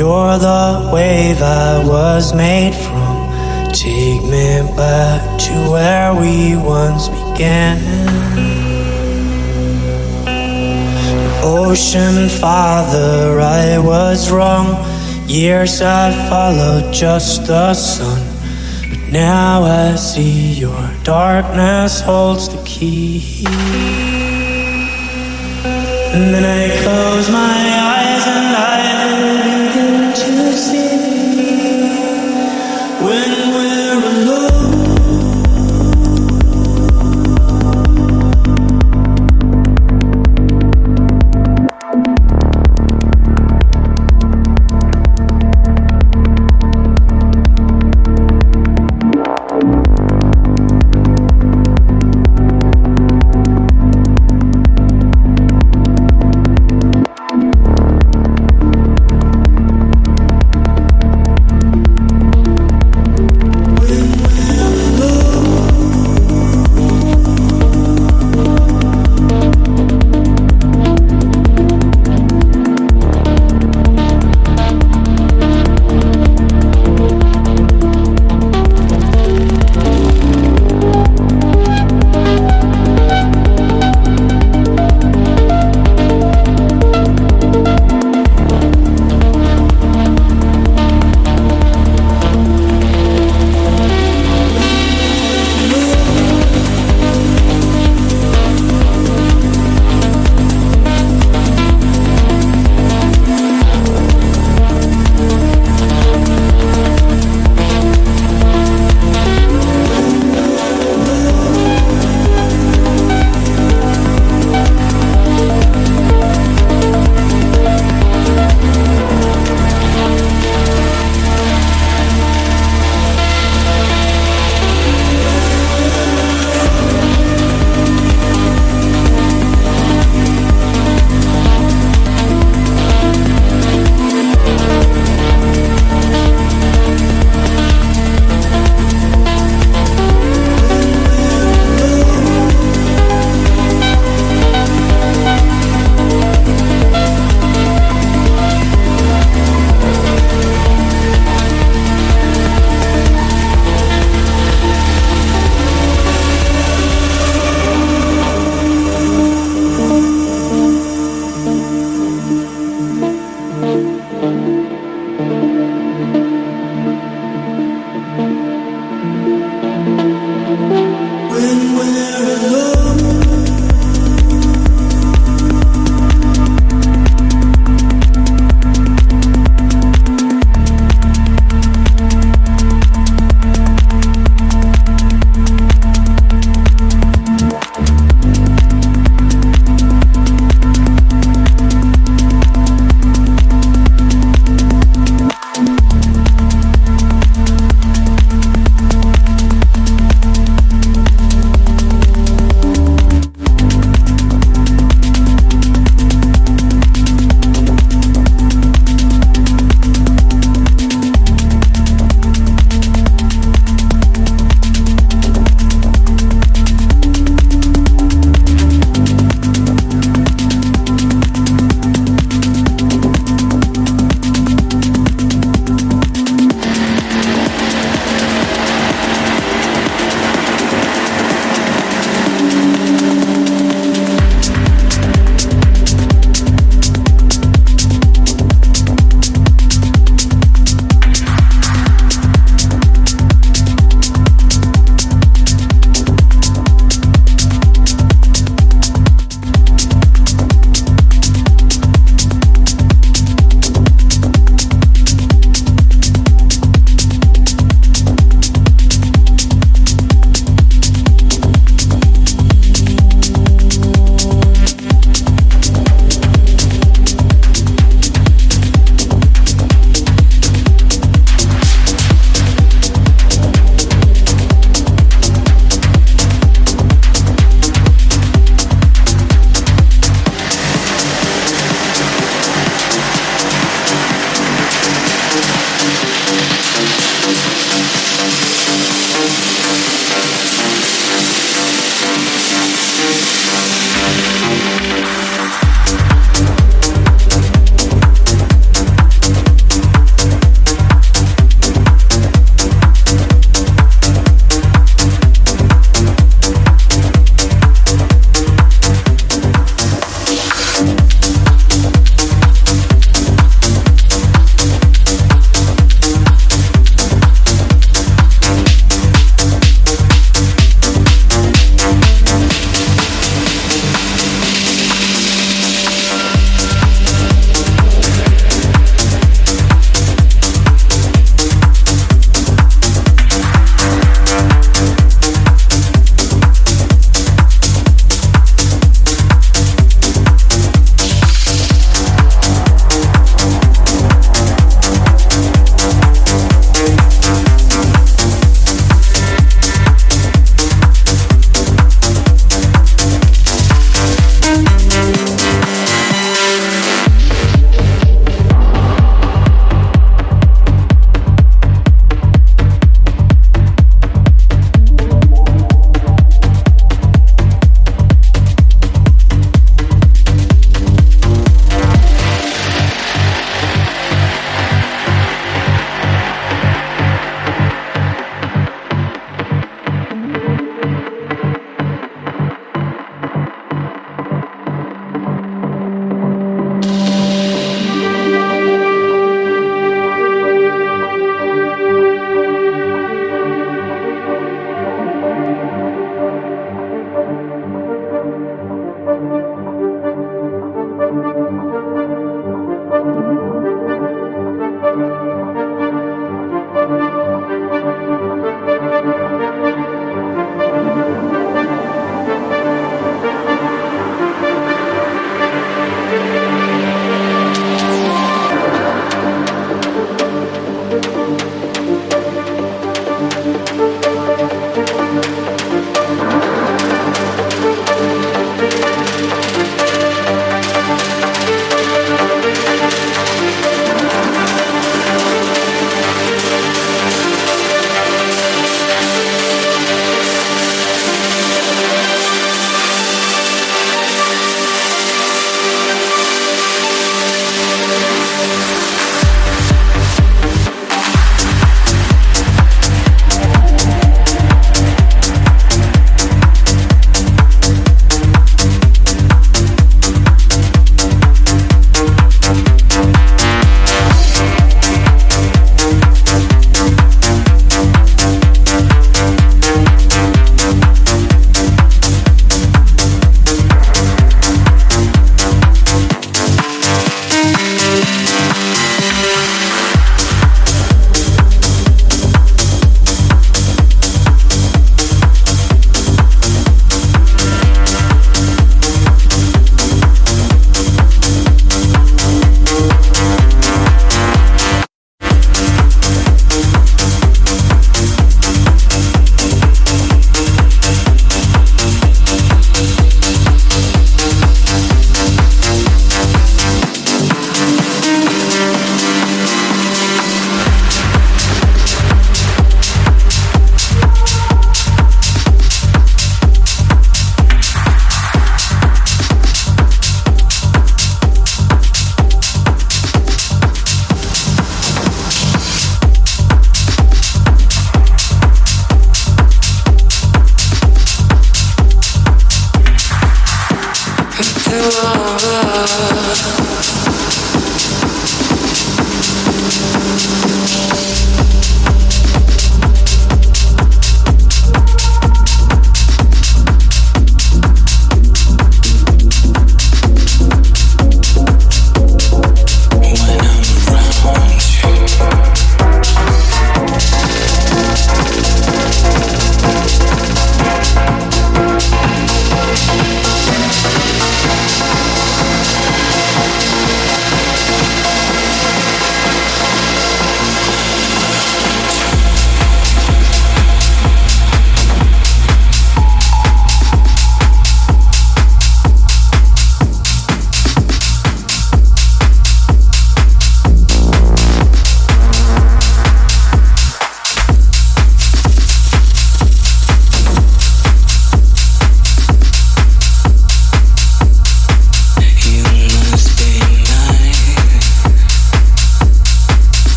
You're the wave I was made from. Take me back to where we once began. Ocean Father, I was wrong. Years I followed just the sun. But now I see your darkness holds the key. And then I close my eyes and I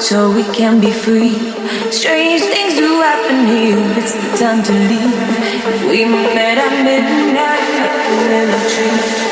so we can be free. Strange things do happen here, it's the time to leave. If we met at midnight at the willow tree.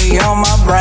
Only on my brain.